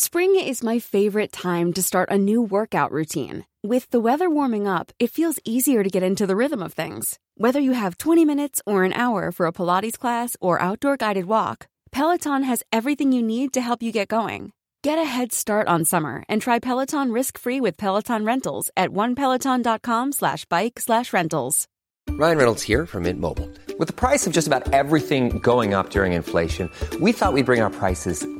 Spring is my favorite time to start a new workout routine. With the weather warming up, it feels easier to get into the rhythm of things. Whether you have 20 minutes or an hour for a Pilates class or outdoor guided walk, Peloton has everything you need to help you get going. Get a head start on summer and try Peloton risk-free with Peloton Rentals at onepeloton.com slash bike slash rentals. Ryan Reynolds here from Mint Mobile. With the price of just about everything going up during inflation, we thought we'd bring our prices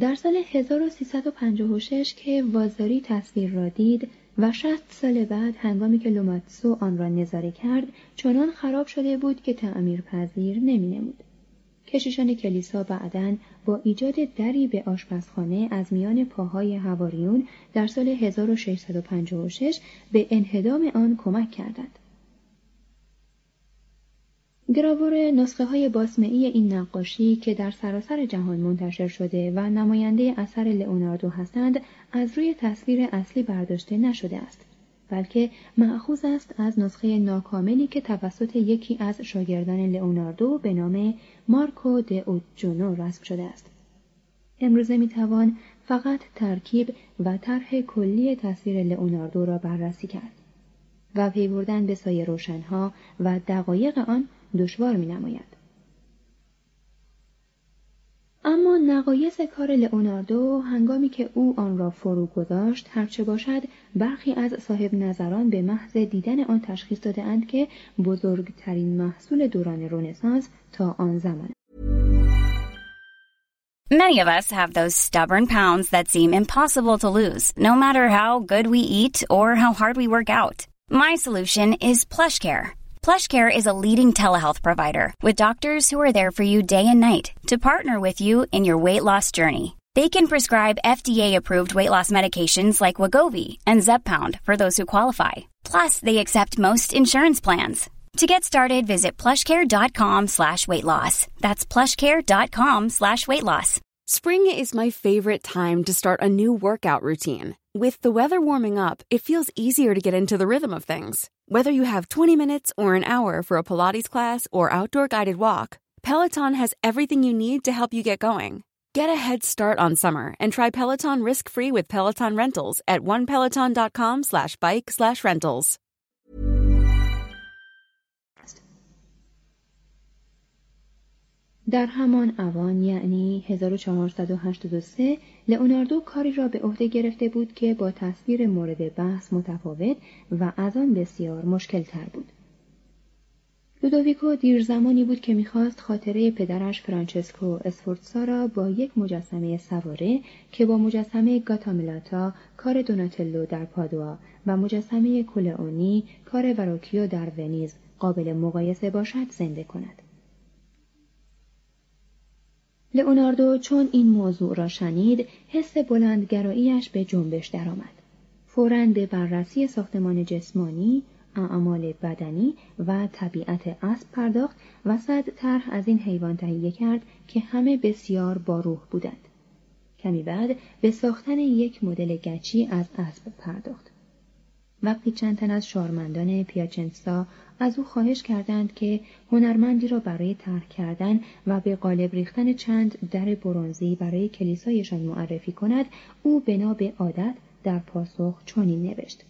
در سال 1356 که وازاری تصویر را دید و 60 سال بعد هنگامی که لوماتسو آن را نظاره کرد چنان خراب شده بود که تعمیر پذیر نمی نمود. کشیشان کلیسا بعدا با ایجاد دری به آشپزخانه از میان پاهای هواریون در سال 1656 به انهدام آن کمک کردند. گراور نسخه های باسمعی این نقاشی که در سراسر جهان منتشر شده و نماینده اثر لئوناردو هستند از روی تصویر اصلی برداشته نشده است بلکه معخوذ است از نسخه ناکاملی که توسط یکی از شاگردان لئوناردو به نام مارکو د اوجونو رسم شده است. امروزه می‌توان فقط ترکیب و طرح کلی تصویر لئوناردو را بررسی کرد و پی بردن به سایه روشنها و دقایق آن دشوار می نماید. اما نقایص کار لئوناردو هنگامی که او آن را فرو گذاشت هرچه باشد برخی از صاحب نظران به محض دیدن آن تشخیص دادهاند که بزرگترین محصول دوران رنسانس تا آن زمان Many of us have those stubborn pounds that seem impossible to lose, no matter how good we eat or how hard we work out. My solution is PlushCare. PlushCare is a leading telehealth provider with doctors who are there for you day and night to partner with you in your weight loss journey. They can prescribe FDA-approved weight loss medications like Wagovi and Zepbound for those who qualify. Plus, they accept most insurance plans. To get started, visit plushcare.com slash weight loss. That's plushcare.com slash weight loss. Spring is my favorite time to start a new workout routine. With the weather warming up, it feels easier to get into the rhythm of things. Whether you have 20 minutes or an hour for a Pilates class or outdoor guided walk, Peloton has everything you need to help you get going. Get a head start on summer and try Peloton risk-free with Peloton Rentals at onepeloton.com slash bike slash rentals. در همان اوان یعنی 1483 لئوناردو کاری را به عهده گرفته بود که با تصویر مورد بحث متفاوت و از آن بسیار مشکل تر بود. لودویکو دیر زمانی بود که می‌خواست خاطره پدرش فرانچسکو اسفورتسا را با یک مجسمه سواره که با مجسمه گاتاملاتا کار دوناتلو در پادوا و مجسمه کولئونی کار وروکیو در ونیز قابل مقایسه باشد زنده کند. لئوناردو چون این موضوع را شنید حس بلندگراییش به جنبش درآمد. فورا به بررسی ساختمان جسمانی اعمال بدنی و طبیعت اسب پرداخت و صد طرح از این حیوان تهیه کرد که همه بسیار باروح بودند. کمی بعد به ساختن یک مدل گچی از اسب پرداخت. وقتی چند تن از شارمندان پیاچنسا از او خواهش کردند که هنرمندی را برای طرح کردن و به قالب ریختن چند در برونزی برای کلیسایشان معرفی کند او بنا به عادت در پاسخ چنین نوشت.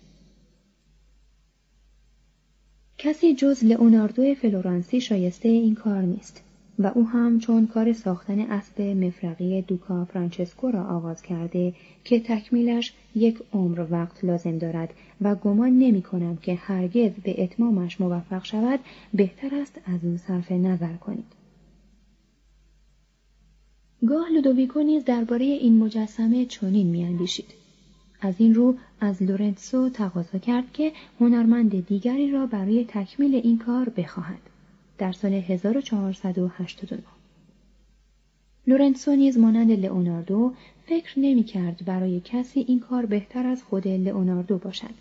کسی جز لئوناردو فلورانسی شایسته این کار نیست. و او هم چون کار ساختن اسب مفرقی دوکا فرانچسکو را آغاز کرده که تکمیلش یک عمر وقت لازم دارد و گمان نمی کنم که هرگز به اتمامش موفق شود بهتر است از او صرف نظر کنید. گاه لودویکو نیز درباره این مجسمه چنین میاندیشید از این رو از لورنسو تقاضا کرد که هنرمند دیگری را برای تکمیل این کار بخواهد در سال 1489 لورنسو نیز مانند لئوناردو فکر نمی کرد برای کسی این کار بهتر از خود لئوناردو باشد.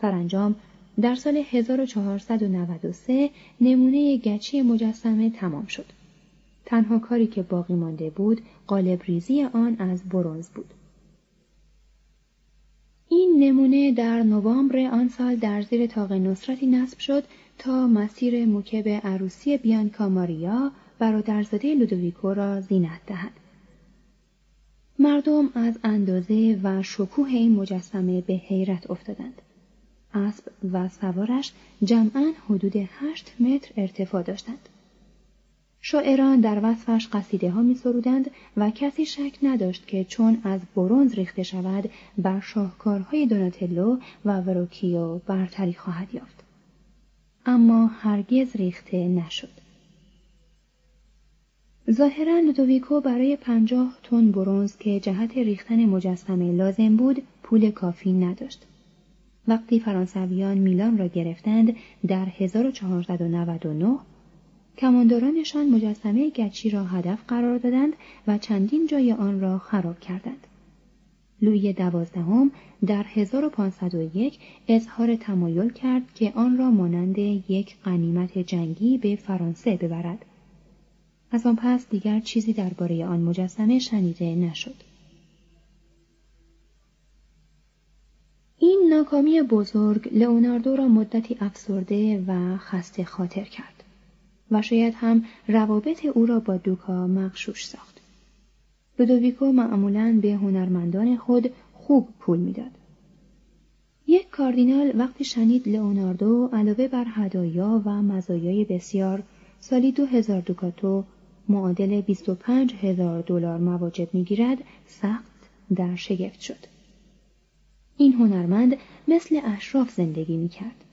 سرانجام در سال 1493 نمونه گچی مجسمه تمام شد. تنها کاری که باقی مانده بود قالب ریزی آن از برونز بود. این نمونه در نوامبر آن سال در زیر تاق نصرتی نصب شد تا مسیر موکب عروسی بیانکا ماریا برادرزاده لودویکو را زینت دهد. مردم از اندازه و شکوه این مجسمه به حیرت افتادند. اسب و سوارش جمعا حدود هشت متر ارتفاع داشتند. شاعران در وصفش قصیده ها می سرودند و کسی شک نداشت که چون از برونز ریخته شود بر شاهکارهای دوناتلو و وروکیو برتری خواهد یافت. اما هرگز ریخته نشد. ظاهرا لودویکو برای پنجاه تن برونز که جهت ریختن مجسمه لازم بود پول کافی نداشت. وقتی فرانسویان میلان را گرفتند در 1499 کماندارانشان مجسمه گچی را هدف قرار دادند و چندین جای آن را خراب کردند. لوی دوازدهم در 1501 اظهار تمایل کرد که آن را مانند یک قنیمت جنگی به فرانسه ببرد. از آن پس دیگر چیزی درباره آن مجسمه شنیده نشد. این ناکامی بزرگ لئوناردو را مدتی افسرده و خسته خاطر کرد و شاید هم روابط او را با دوکا مغشوش ساخت. لودویکو معمولا به هنرمندان خود خوب پول می‌داد. یک کاردینال وقتی شنید لئوناردو علاوه بر هدایا و مزایای بسیار سالی دو هزار دوکاتو معادل 25 هزار دلار مواجب می‌گیرد سخت در شگفت شد. این هنرمند مثل اشراف زندگی می‌کرد.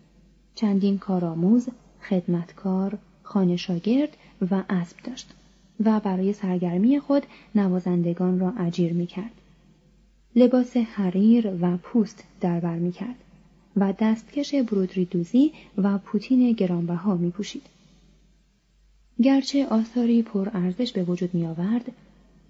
چندین کارآموز، خدمتکار، خانه شاگرد و اسب داشت و برای سرگرمی خود نوازندگان را اجیر می‌کرد. لباس حریر و پوست در بر می‌کرد و دستکش برودری دوزی و پوتین گرانبها می پوشید. گرچه آثاری پر ارزش به وجود می آورد،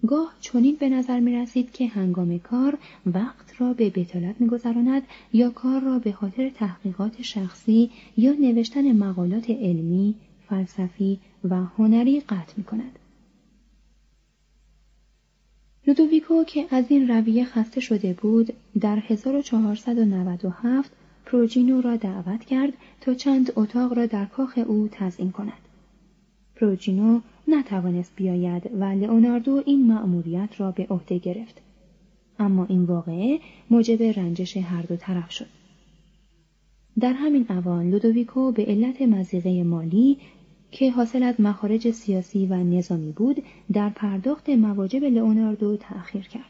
گاه چنین به نظر می رسید که هنگام کار وقت را به بتالت می گذراند یا کار را به خاطر تحقیقات شخصی یا نوشتن مقالات علمی، فلسفی و هنری قطع می کند. لودویکو که از این رویه خسته شده بود در 1497 پروجینو را دعوت کرد تا چند اتاق را در کاخ او تزئین کند. پروجینو نتوانست بیاید و لئوناردو این مأموریت را به عهده گرفت. اما این واقعه موجب رنجش هر دو طرف شد. در همین اوان لودویکو به علت مزیقه مالی که حاصل از مخارج سیاسی و نظامی بود در پرداخت مواجب لئوناردو تأخیر کرد.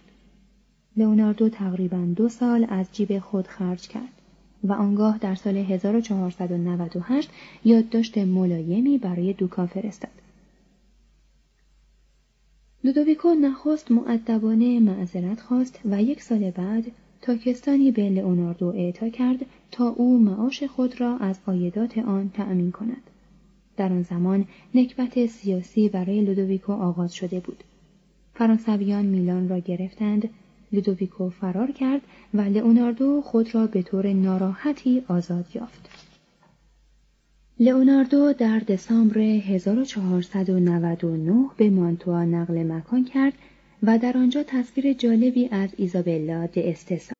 لئوناردو تقریبا دو سال از جیب خود خرج کرد و آنگاه در سال 1498 یادداشت ملایمی برای دوکا فرستاد. لودویکو نخست معدبانه معذرت خواست و یک سال بعد تاکستانی به لئوناردو اعطا کرد تا او معاش خود را از عایدات آن تأمین کند. در آن زمان نکبت سیاسی برای لودویکو آغاز شده بود. فرانسویان میلان را گرفتند، لودویکو فرار کرد و لئوناردو خود را به طور ناراحتی آزاد یافت. لئوناردو در دسامبر 1499 به مانتوا نقل مکان کرد و در آنجا تصویر جالبی از ایزابلا د استسا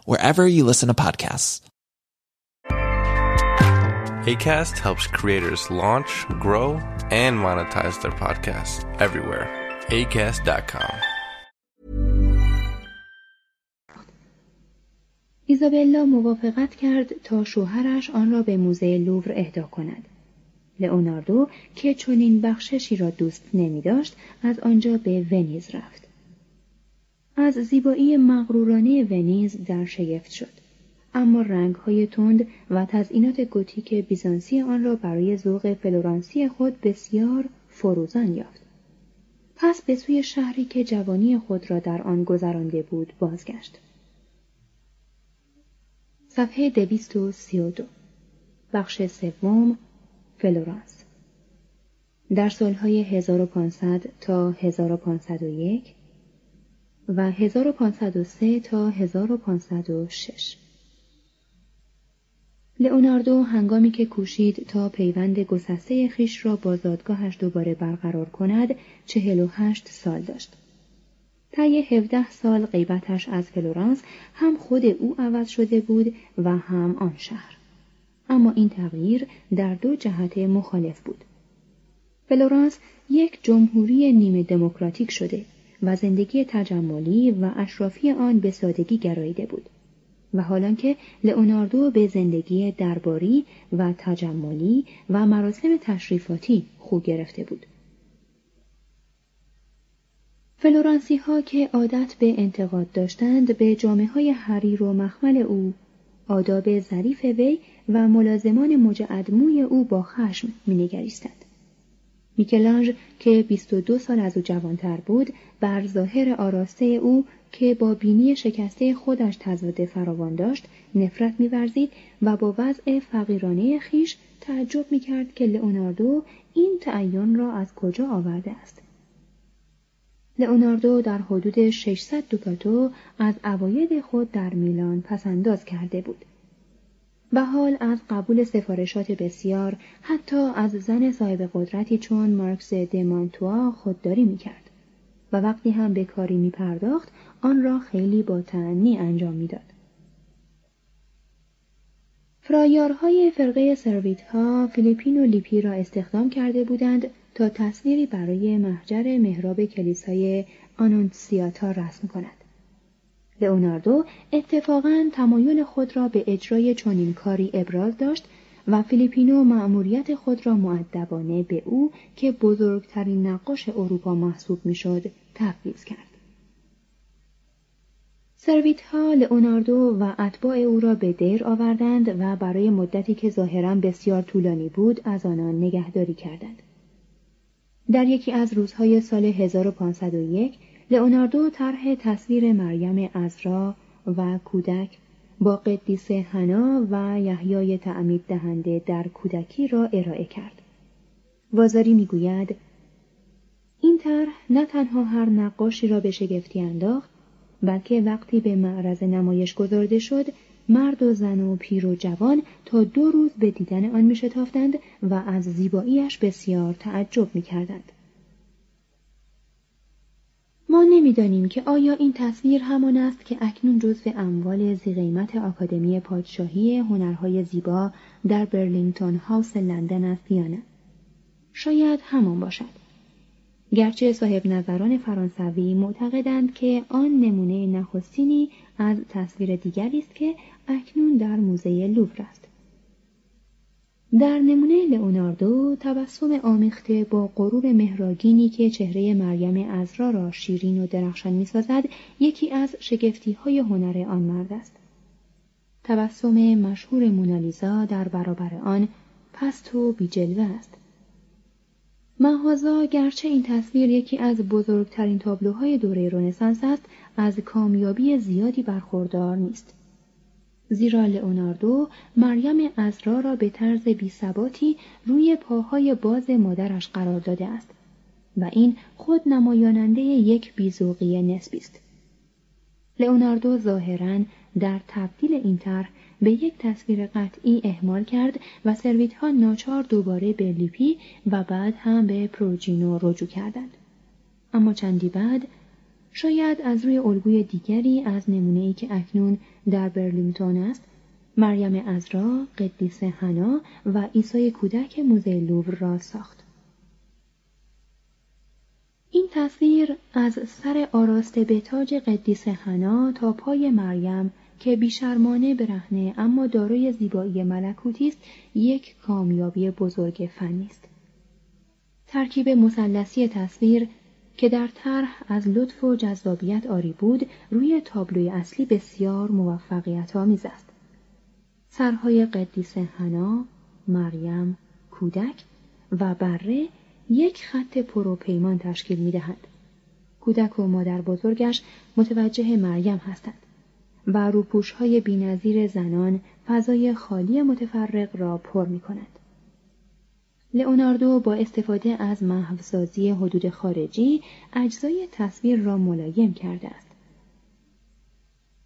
wherever you listen to podcasts. ACAST helps creators launch, grow, and monetize their podcasts everywhere. ACAST.com. ایزابلا موافقت کرد تا شوهرش آن را به موزه لوور اهدا کند. لئوناردو که چنین بخششی را دوست نمی داشت از آنجا به ونیز رفت. از زیبایی مغرورانه ونیز در شگفت شد. اما رنگهای تند و تزئینات گوتیک بیزانسی آن را برای ذوق فلورانسی خود بسیار فروزان یافت. پس به سوی شهری که جوانی خود را در آن گذرانده بود بازگشت. صفحه دویست و سی و دو بخش سوم فلورانس در سالهای 1500 تا 1501 و 1503 تا 1506 لئوناردو هنگامی که کوشید تا پیوند گسسته خیش را با زادگاهش دوباره برقرار کند چهل و هشت سال داشت. طی هفده سال غیبتش از فلورانس هم خود او عوض شده بود و هم آن شهر. اما این تغییر در دو جهت مخالف بود. فلورانس یک جمهوری نیمه دموکراتیک شده و زندگی تجملی و اشرافی آن به سادگی گراییده بود. و حالا که لئوناردو به زندگی درباری و تجملی و مراسم تشریفاتی خو گرفته بود. فلورانسی ها که عادت به انتقاد داشتند به جامعه های حریر و مخمل او، آداب ظریف وی و ملازمان مجعدموی او با خشم مینگریستند. میکلانج که 22 سال از او جوانتر بود بر ظاهر آراسته او که با بینی شکسته خودش تضاد فراوان داشت نفرت میورزید و با وضع فقیرانه خیش تعجب می‌کرد که لئوناردو این تعین را از کجا آورده است. لئوناردو در حدود 600 دوکاتو از اواید خود در میلان پسنداز کرده بود. و حال از قبول سفارشات بسیار حتی از زن صاحب قدرتی چون مارکس دمانتوا خودداری می‌کرد و وقتی هم به کاری می پرداخت آن را خیلی با تعنی انجام می‌داد. فرایارهای فرقه سرویت ها فیلیپین و لیپی را استخدام کرده بودند تا تصویری برای محجر محراب کلیسای آنونسیاتا رسم کند. لئوناردو اتفاقا تمایل خود را به اجرای چنین کاری ابراز داشت و فیلیپینو مأموریت خود را معدبانه به او که بزرگترین نقاش اروپا محسوب می‌شد تفویض کرد. سرویت ها لئوناردو و اتباع او را به دیر آوردند و برای مدتی که ظاهرا بسیار طولانی بود از آنان نگهداری کردند. در یکی از روزهای سال 1501 لئوناردو طرح تصویر مریم ازرا و کودک با قدیس حنا و یحیای تعمید دهنده در کودکی را ارائه کرد. وازاری می‌گوید این طرح نه تنها هر نقاشی را به شگفتی انداخت بلکه وقتی به معرض نمایش گذارده شد مرد و زن و پیر و جوان تا دو روز به دیدن آن میشتافتند و از زیباییش بسیار تعجب می‌کردند ما نمی‌دانیم که آیا این تصویر همان است که اکنون جزو اموال زیقیمت آکادمی پادشاهی هنرهای زیبا در برلینگتون هاوس لندن است یا نه؟ شاید همان باشد. گرچه صاحب نظران فرانسوی معتقدند که آن نمونه نخستینی از تصویر دیگری است که اکنون در موزه لوور است. در نمونه لئوناردو تبسم آمیخته با غرور مهراگینی که چهره مریم ازرا را شیرین و درخشان می‌سازد یکی از شگفتی های هنر آن مرد است. تبسم مشهور مونالیزا در برابر آن پست و بیجلوه است. محازا گرچه این تصویر یکی از بزرگترین تابلوهای دوره رنسانس است از کامیابی زیادی برخوردار نیست. زیرا لئوناردو مریم ازرا را به طرز بیثباتی روی پاهای باز مادرش قرار داده است و این خود نمایاننده یک بیزوقی نسبی است لئوناردو ظاهرا در تبدیل این طرح به یک تصویر قطعی اهمال کرد و سرویت ها ناچار دوباره به لیپی و بعد هم به پروجینو رجوع کردند. اما چندی بعد شاید از روی الگوی دیگری از نمونه که اکنون در برلینگتون است مریم ازرا، قدیس حنا و عیسی کودک موزه لوور را ساخت. این تصویر از سر آراسته به تاج قدیس حنا تا پای مریم که بیشرمانه برهنه اما دارای زیبایی ملکوتی است یک کامیابی بزرگ فنی است ترکیب مثلثی تصویر که در طرح از لطف و جذابیت آری بود روی تابلوی اصلی بسیار موفقیت آمیز است سرهای قدیس حنا، مریم، کودک و بره یک خط پروپیمان تشکیل می دهند. کودک و مادر بزرگش متوجه مریم هستند. و روپوش های زنان فضای خالی متفرق را پر می کند. لئوناردو با استفاده از محوسازی حدود خارجی اجزای تصویر را ملایم کرده است.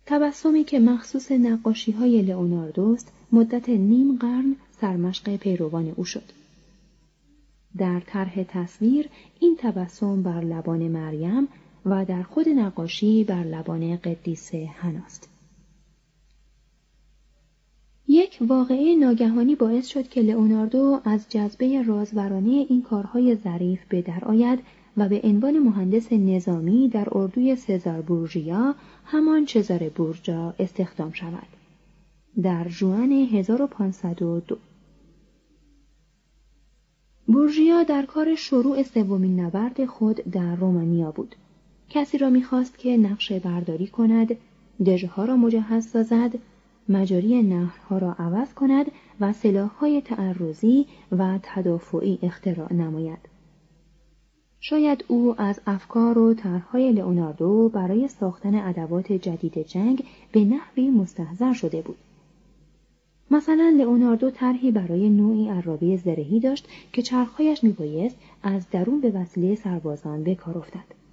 تبسمی که مخصوص نقاشی های لئوناردوست مدت نیم قرن سرمشق پیروان او شد. در طرح تصویر این تبسم بر لبان مریم و در خود نقاشی بر لبان قدیسه هناست. یک واقعه ناگهانی باعث شد که لئوناردو از جذبه رازورانه این کارهای ظریف به در آید و به عنوان مهندس نظامی در اردوی سزار بورژیا همان چزار بورجا استخدام شود. در جوان 1502 بورژیا در کار شروع سومین نبرد خود در رومانیا بود. کسی را می‌خواست که نقشه برداری کند، دژها را مجهز سازد، مجاری نهرها را عوض کند و سلاحهای تعرضی و تدافعی اختراع نماید. شاید او از افکار و طرحهای لئوناردو برای ساختن ادوات جدید جنگ به نحوی مستحضر شده بود. مثلا لئوناردو طرحی برای نوعی عرابه زرهی داشت که چرخهایش میبایست از درون به وسیله سربازان به کار افتد.